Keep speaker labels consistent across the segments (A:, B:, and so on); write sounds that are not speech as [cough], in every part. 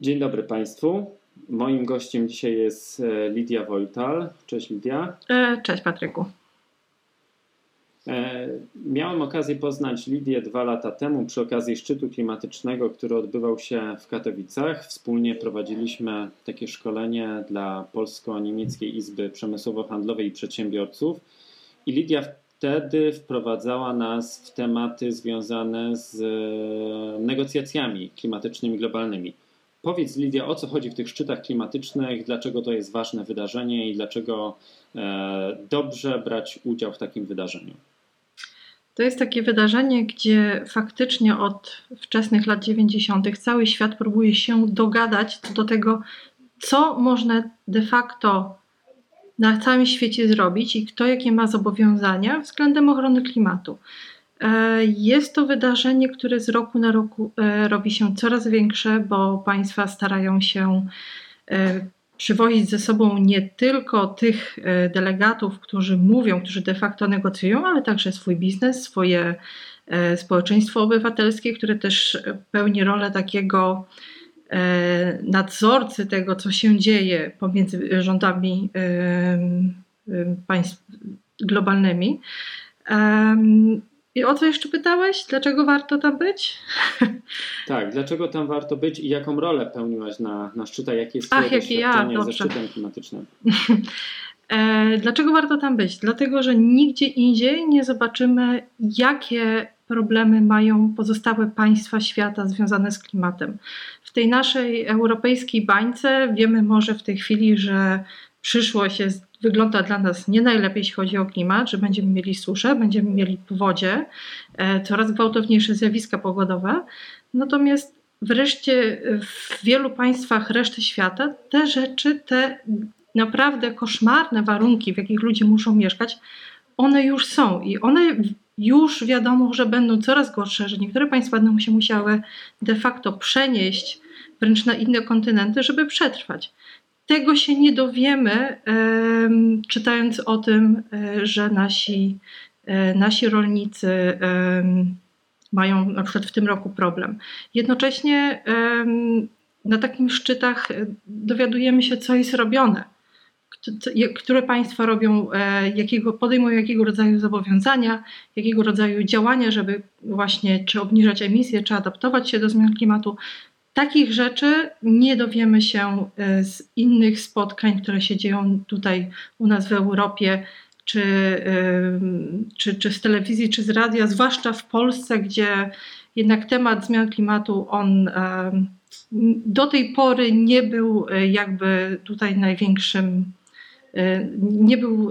A: Dzień dobry Państwu. Moim gościem dzisiaj jest e, Lidia Wojtal. Cześć Lidia.
B: E, cześć Patryku.
A: E, miałem okazję poznać Lidię dwa lata temu przy okazji szczytu klimatycznego, który odbywał się w Katowicach. Wspólnie prowadziliśmy takie szkolenie dla Polsko-Niemieckiej Izby Przemysłowo-Handlowej i Przedsiębiorców. I Lidia wtedy wprowadzała nas w tematy związane z negocjacjami klimatycznymi globalnymi. Powiedz Lidia, o co chodzi w tych szczytach klimatycznych, dlaczego to jest ważne wydarzenie i dlaczego e, dobrze brać udział w takim wydarzeniu?
B: To jest takie wydarzenie, gdzie faktycznie od wczesnych lat 90. cały świat próbuje się dogadać do tego, co można de facto na całym świecie zrobić i kto jakie ma zobowiązania względem ochrony klimatu. E, jest to wydarzenie, które z roku na roku e, robi się coraz większe, bo państwa starają się e, przywozić ze sobą nie tylko tych delegatów, którzy mówią, którzy de facto negocjują, ale także swój biznes, swoje społeczeństwo obywatelskie, które też pełni rolę takiego nadzorcy tego, co się dzieje pomiędzy rządami państw globalnymi. I o co jeszcze pytałeś? Dlaczego warto tam być? [laughs]
A: Tak, dlaczego tam warto być i jaką rolę pełniłaś na, na szczytach? Jakie jest Twoje Ach, doświadczenie ja, ze szczytem klimatycznym? [laughs]
B: E, dlaczego warto tam być? Dlatego, że nigdzie indziej nie zobaczymy, jakie problemy mają pozostałe państwa świata związane z klimatem. W tej naszej europejskiej bańce wiemy może w tej chwili, że przyszłość jest wygląda dla nas nie najlepiej, jeśli chodzi o klimat, że będziemy mieli suszę, będziemy mieli powodzie, e, coraz gwałtowniejsze zjawiska pogodowe. Natomiast wreszcie w wielu państwach reszty świata te rzeczy, te naprawdę koszmarne warunki, w jakich ludzie muszą mieszkać, one już są i one już wiadomo, że będą coraz gorsze, że niektóre państwa będą się musiały de facto przenieść wręcz na inne kontynenty, żeby przetrwać tego się nie dowiemy, czytając o tym, e, że nasi, e, nasi rolnicy mają na przykład w tym roku problem. Jednocześnie na takich szczytach e, dowiadujemy się, co jest robione, które państwa robią, jakiego, podejmują jakiego rodzaju zobowiązania, jakiego rodzaju działania, żeby właśnie czy obniżać emisje, czy adaptować się do zmian klimatu. Takich rzeczy nie dowiemy się e, z innych spotkań, które się dzieją tutaj u nas w Europie, czy, e, czy, czy z telewizji, czy z radia, zwłaszcza w Polsce, gdzie jednak temat zmian klimatu on e, do tej pory nie był jakby tutaj największym, nie był,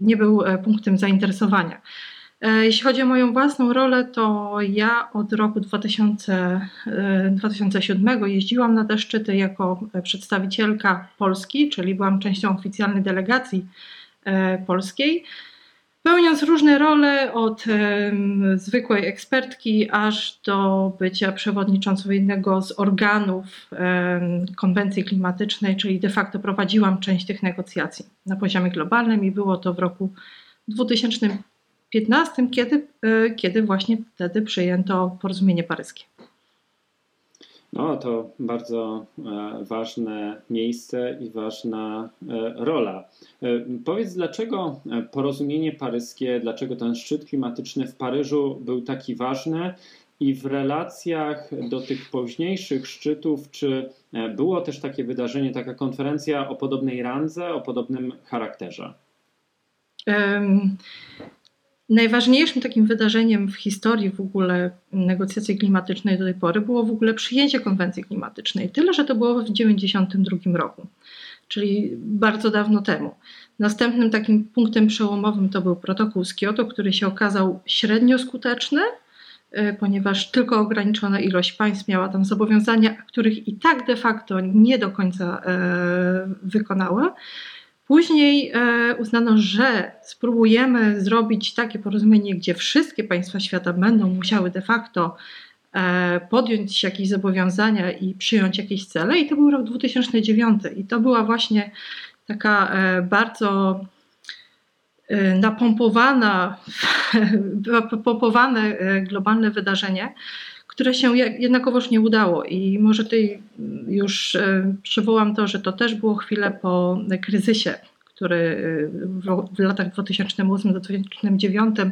B: nie był punktem zainteresowania. E, jeśli chodzi o moją własną rolę, to ja od roku 2000, 2007 e, jeździłam na te szczyty jako przedstawicielka Polski, czyli byłam częścią oficjalnej delegacji e, polskiej, pełniąc różne role od zwykłej ekspertki aż do bycia przewodniczącą jednego z organów konwencji klimatycznej, czyli de facto prowadziłam część tych negocjacji na poziomie globalnym i było to w roku 2000 XV, kiedy, e, kiedy właśnie wtedy przyjęto porozumienie paryskie.
A: No, to bardzo e, ważne miejsce i ważna e, rola. Powiedz, dlaczego porozumienie paryskie, dlaczego ten szczyt klimatyczny w Paryżu był taki ważny i w relacjach do tych późniejszych szczytów, czy było też takie wydarzenie, taka konferencja o podobnej randze, o podobnym charakterze? Um,
B: Najważniejszym takim wydarzeniem w historii w ogóle negocjacji klimatycznej do tej pory było w ogóle przyjęcie konwencji klimatycznej. Tyle, że to było w 1992 roku, czyli bardzo dawno temu. Następnym takim punktem przełomowym to był protokół z Kioto, który się okazał średnio skuteczny, e, ponieważ tylko ograniczona ilość państw miała tam zobowiązania, których i tak de facto nie do końca e, wykonała. Później e, uznano, że spróbujemy zrobić takie porozumienie, gdzie wszystkie państwa świata będą musiały de facto e, podjąć jakieś zobowiązania i przyjąć jakieś cele. I to był rok 2009. I to była właśnie taka e, bardzo napompowana, [laughs] pompowane globalne wydarzenie, które się jednakowoż nie udało. I może tutaj już e, przywołam to, że to też było chwilę po kryzysie, który w latach 2008-2009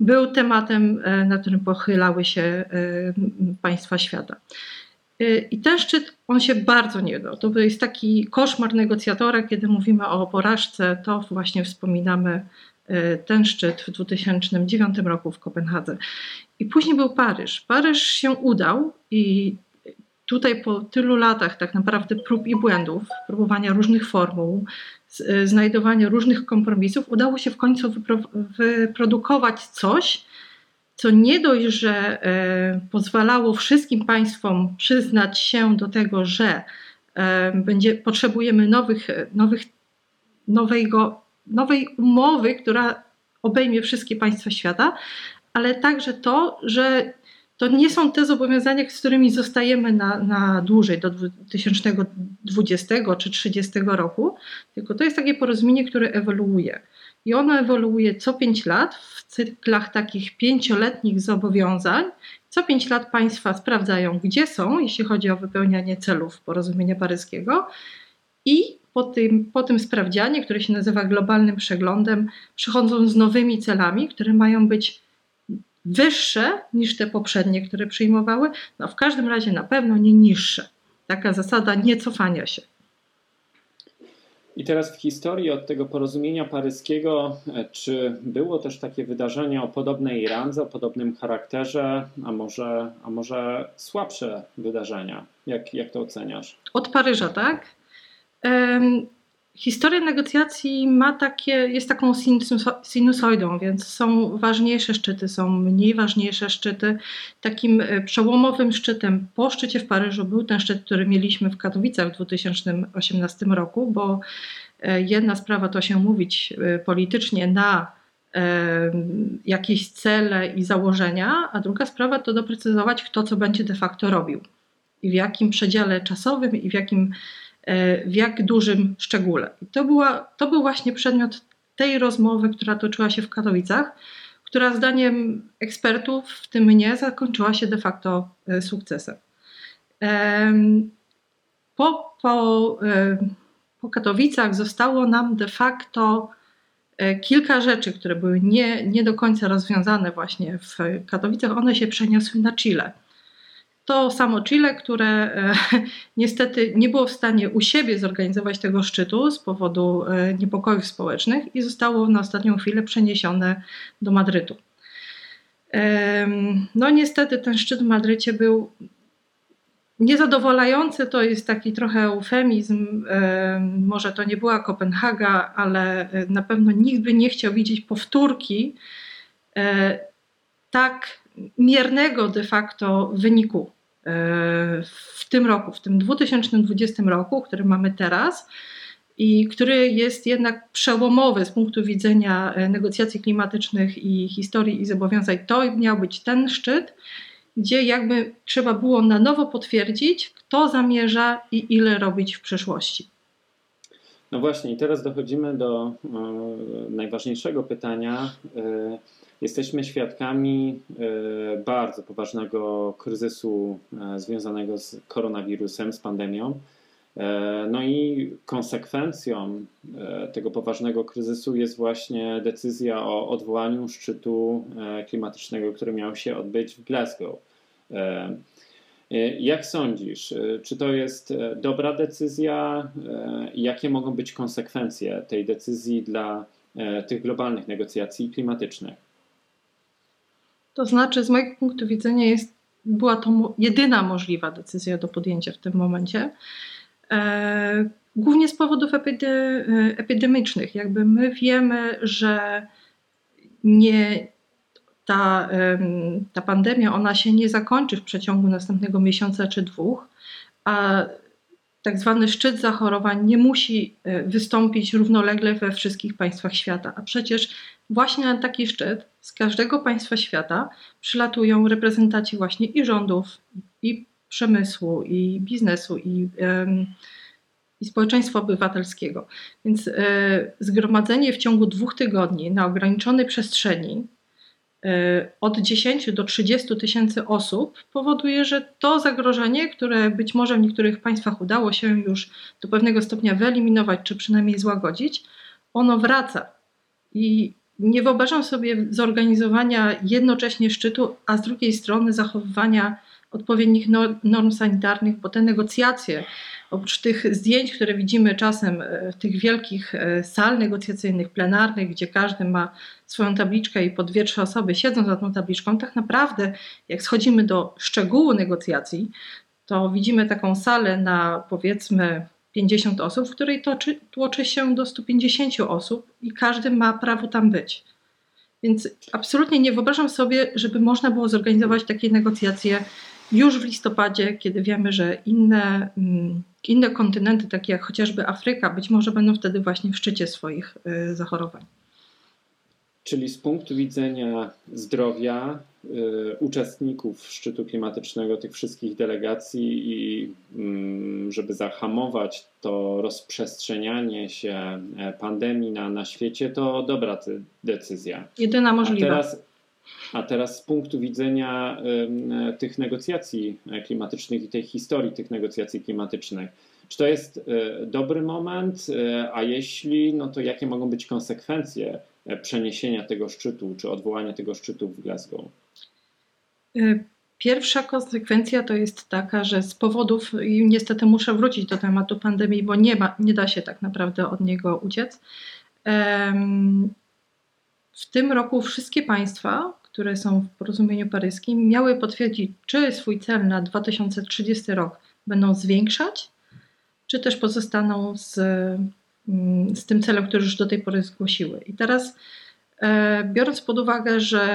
B: był tematem, na którym pochylały się państwa świata. I ten szczyt, on się bardzo nie dał. To jest taki koszmar negocjatora, kiedy mówimy o porażce, to właśnie wspominamy ten szczyt w 2009 roku w Kopenhadze. I później był Paryż. Paryż się udał i tutaj po tylu latach tak naprawdę prób i błędów, próbowania różnych formuł, znajdowania różnych kompromisów, udało się w końcu wyprodukować coś, co nie dość, że e, pozwalało wszystkim państwom przyznać się do tego, że e, będzie, potrzebujemy nowych, nowych, nowego, nowej umowy, która obejmie wszystkie państwa świata, ale także to, że to nie są te zobowiązania, z którymi zostajemy na, na dłużej, do 2020 czy 2030 roku, tylko to jest takie porozumienie, które ewoluuje. I ono ewoluuje co 5 lat w cyklach takich pięcioletnich zobowiązań. Co 5 lat państwa sprawdzają, gdzie są, jeśli chodzi o wypełnianie celów porozumienia paryskiego. I po tym, po tym sprawdzianie, które się nazywa globalnym przeglądem, przychodzą z nowymi celami, które mają być wyższe niż te poprzednie, które przyjmowały, no w każdym razie na pewno nie niższe. Taka zasada nie cofania się.
A: I teraz w historii od tego porozumienia paryskiego, e, czy było też takie wydarzenie o podobnej randze, o podobnym charakterze, a może, a może słabsze wydarzenia? Jak, jak to oceniasz?
B: Od Paryża, tak? Historia negocjacji ma takie, jest taką sinusoidą, więc są ważniejsze szczyty, są mniej ważniejsze szczyty. Takim e, przełomowym szczytem po szczycie w Paryżu był ten szczyt, który mieliśmy w Katowicach w 2018 roku, bo e, jedna sprawa to się mówić e, politycznie na jakieś cele i założenia, a druga sprawa to doprecyzować, kto co będzie de facto robił i w jakim przedziale czasowym i w jakim w jak dużym szczególe. I to, była, to był właśnie przedmiot tej rozmowy, która toczyła się w Katowicach, która zdaniem ekspertów, w tym mnie, zakończyła się de facto e, sukcesem. Po, po, e, po Katowicach zostało nam de facto kilka rzeczy, które były nie, nie do końca rozwiązane właśnie w Katowicach, one się przeniosły na Chile. To samo Chile, które e, [laughs] niestety nie było w stanie u siebie zorganizować tego szczytu z powodu e, niepokojów społecznych i zostało na ostatnią chwilę przeniesione do Madrytu. No niestety ten szczyt w Madrycie był niezadowalający, to jest taki trochę eufemizm. Może to nie była Kopenhaga, ale e, na pewno nikt by nie chciał widzieć powtórki tak miernego de facto wyniku e, w tym roku, w tym 2020 roku, który mamy teraz i który jest jednak przełomowy z punktu widzenia e, negocjacji klimatycznych i historii i zobowiązań. To miał być ten szczyt, gdzie jakby trzeba było na nowo potwierdzić, kto zamierza i ile robić w przyszłości.
A: No właśnie, i teraz dochodzimy do e, najważniejszego pytania. E, Jesteśmy świadkami e, bardzo poważnego kryzysu e, związanego z koronawirusem, z pandemią. E, no i konsekwencją tego poważnego kryzysu jest właśnie decyzja o odwołaniu szczytu klimatycznego, który miał się odbyć w Glasgow. Jak sądzisz, czy to jest dobra decyzja? Jakie mogą być konsekwencje tej decyzji dla tych globalnych negocjacji klimatycznych?
B: To znaczy, z mojego punktu widzenia, jest, była to jedyna możliwa decyzja do podjęcia w tym momencie. E, głównie z powodów epide, epidemicznych. Jakby my wiemy, że nie, ta, ta pandemia ona się nie zakończy w przeciągu następnego miesiąca czy dwóch, a tak zwany szczyt zachorowań nie musi e, wystąpić równolegle we wszystkich państwach świata. A przecież właśnie na taki szczyt z każdego państwa świata przylatują reprezentanci właśnie i rządów, i przemysłu, i biznesu, i, i społeczeństwa obywatelskiego. Więc e, zgromadzenie w ciągu dwóch tygodni na ograniczonej przestrzeni od 10 do 30 tysięcy osób powoduje, że to zagrożenie, które być może w niektórych państwach udało się już do pewnego stopnia wyeliminować, czy przynajmniej złagodzić, ono wraca. I nie wyobrażam sobie zorganizowania jednocześnie szczytu, a z drugiej strony zachowywania odpowiednich norm sanitarnych, bo te negocjacje, oprócz tych zdjęć, które widzimy czasem e, w tych wielkich e, sal negocjacyjnych, plenarnych, gdzie każdy ma swoją tabliczkę i po dwie, trzy osoby siedzą za tą tabliczką, tak naprawdę jak schodzimy do szczegółu negocjacji, to widzimy taką salę na powiedzmy 50 osób, w której toczy, tłoczy się do 150 osób i każdy ma prawo tam być. Więc absolutnie nie wyobrażam sobie, żeby można było zorganizować takie negocjacje już w listopadzie, kiedy wiemy, że inne, mm, inne kontynenty, takie jak chociażby Afryka, być może będą wtedy właśnie w szczycie swoich y, zachorowań.
A: Czyli z punktu widzenia zdrowia y, uczestników szczytu klimatycznego, tych wszystkich delegacji i y, żeby zahamować to rozprzestrzenianie się e, pandemii na, na świecie, to dobra decyzja.
B: Jedyna możliwa.
A: A teraz, a teraz z punktu widzenia y, tych negocjacji klimatycznych i tej historii tych negocjacji klimatycznych, czy to jest y, dobry moment, y, a jeśli, no to jakie mogą być konsekwencje E, przeniesienia tego szczytu, czy odwołania tego szczytu w Glasgow?
B: E, pierwsza konsekwencja to jest taka, że z powodów, i niestety muszę wrócić do tematu pandemii, bo nie, ma, nie da się tak naprawdę od niego uciec. W tym roku wszystkie państwa, które są w porozumieniu paryskim, miały potwierdzić, czy swój cel na 2030 rok będą zwiększać, czy też pozostaną z z tym celem, który już do tej pory zgłosiły. I teraz, e, biorąc pod uwagę, że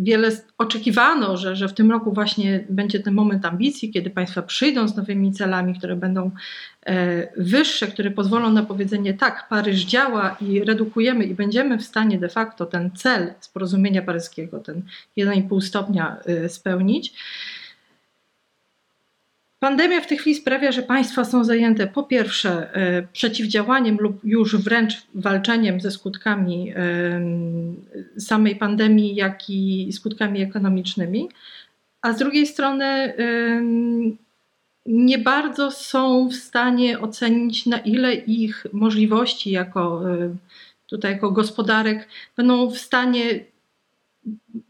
B: wiele oczekiwano, że, że w tym roku właśnie będzie ten moment ambicji, kiedy państwa przyjdą z nowymi celami, które będą e, wyższe, które pozwolą na powiedzenie tak, Paryż działa i redukujemy i będziemy w stanie de facto ten cel z porozumienia paryskiego, ten 1,5 stopnia e, spełnić Pandemia w tej chwili sprawia, że państwa są zajęte po pierwsze e, przeciwdziałaniem lub już wręcz walczeniem ze skutkami samej pandemii, jak i skutkami ekonomicznymi, a z drugiej strony nie bardzo są w stanie ocenić, na ile ich możliwości jako, e, tutaj jako gospodarek będą w stanie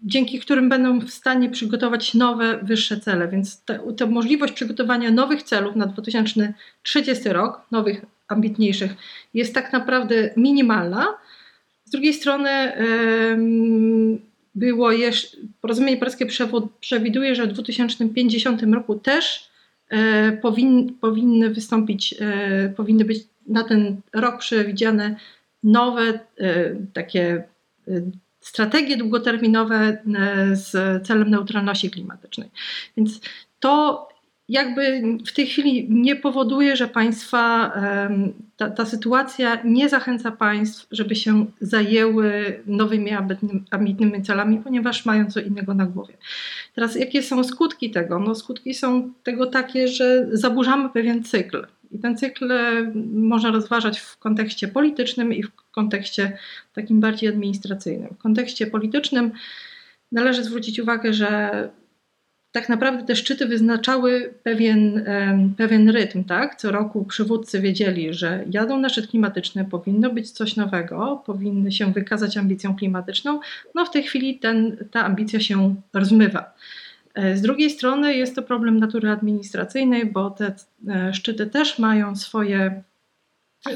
B: dzięki którym będą w stanie przygotować nowe, wyższe cele. Więc ta, możliwość przygotowania nowych celów na 2030 rok, nowych, ambitniejszych, jest tak naprawdę minimalna. Z drugiej strony, było jeszcze, porozumienie paryskie przewiduje, że w 2050 roku też e, powin, powinny wystąpić, e, powinny być na ten rok przewidziane nowe e, takie strategie długoterminowe e, z celem neutralności klimatycznej. Więc to jakby w tej chwili nie powoduje, że państwa, ta, ta, sytuacja nie zachęca państw, żeby się zajęły nowymi ambitnymi celami, ponieważ mają co innego na głowie. Teraz jakie są skutki tego? No, skutki są tego takie, że zaburzamy pewien cykl. I ten cykl e, można rozważać w kontekście politycznym i w kontekście takim bardziej administracyjnym. W kontekście politycznym należy zwrócić uwagę, że tak naprawdę te szczyty wyznaczały pewien, pewien rytm. Tak? Co roku przywódcy wiedzieli, że jadą na szczyt klimatyczny, powinno być coś nowego, powinny się wykazać ambicją klimatyczną. No w tej chwili ten, ta ambicja się rozmywa. E, z drugiej strony jest to problem natury administracyjnej, bo te e, szczyty też mają swoje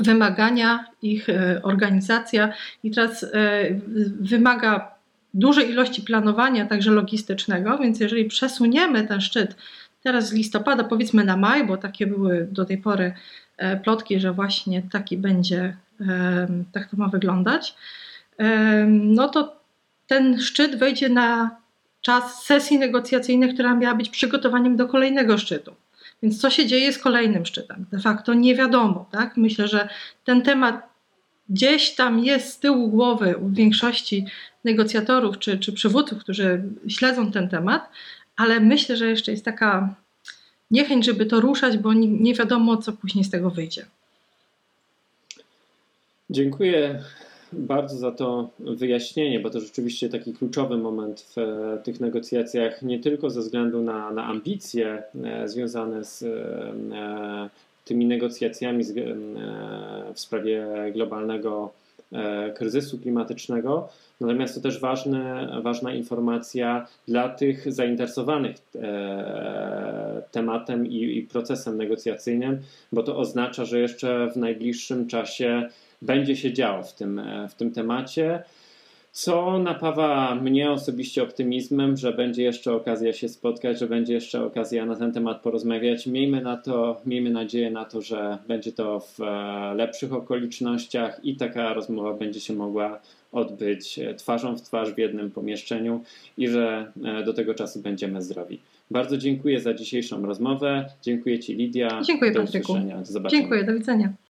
B: wymagania, ich e, organizacja i teraz wymaga dużej ilości planowania, także logistycznego, więc jeżeli przesuniemy ten szczyt teraz z listopada, powiedzmy na maj, bo takie były do tej pory plotki, że właśnie taki będzie, tak to ma wyglądać, no to ten szczyt wejdzie na czas sesji negocjacyjnej, która miała być przygotowaniem do kolejnego szczytu. Więc co się dzieje z kolejnym szczytem? De facto nie wiadomo. Tak? Myślę, że ten temat gdzieś tam jest z tyłu głowy u większości negocjatorów czy, czy przywódców, którzy śledzą ten temat, ale myślę, że jeszcze jest taka niechęć, żeby to ruszać, bo nie, wiadomo, co później z tego wyjdzie.
A: Dziękuję bardzo za to wyjaśnienie, bo to rzeczywiście taki kluczowy moment w e, tych negocjacjach, nie tylko ze względu na, na ambicje e, związane z e, tymi negocjacjami w sprawie globalnego kryzysu klimatycznego, natomiast to też ważne, ważna informacja dla tych zainteresowanych e, tematem i, i procesem negocjacyjnym, bo to oznacza, że jeszcze w najbliższym czasie będzie się działo w tym, e, w tym temacie, co napawa mnie osobiście optymizmem, że będzie jeszcze okazja się spotkać, że będzie jeszcze okazja na ten temat porozmawiać. Miejmy na to, miejmy nadzieję na to, że będzie to w e, lepszych okolicznościach i taka rozmowa będzie się mogła odbyć e, twarzą w twarz w jednym pomieszczeniu i że e, do tego czasu będziemy zdrowi. Bardzo dziękuję za dzisiejszą rozmowę. Dziękuję Ci, Lidia.
B: Dziękuję,
A: do
B: Patryku.
A: usłyszenia. Do zobaczenia.
B: Dziękuję, do widzenia.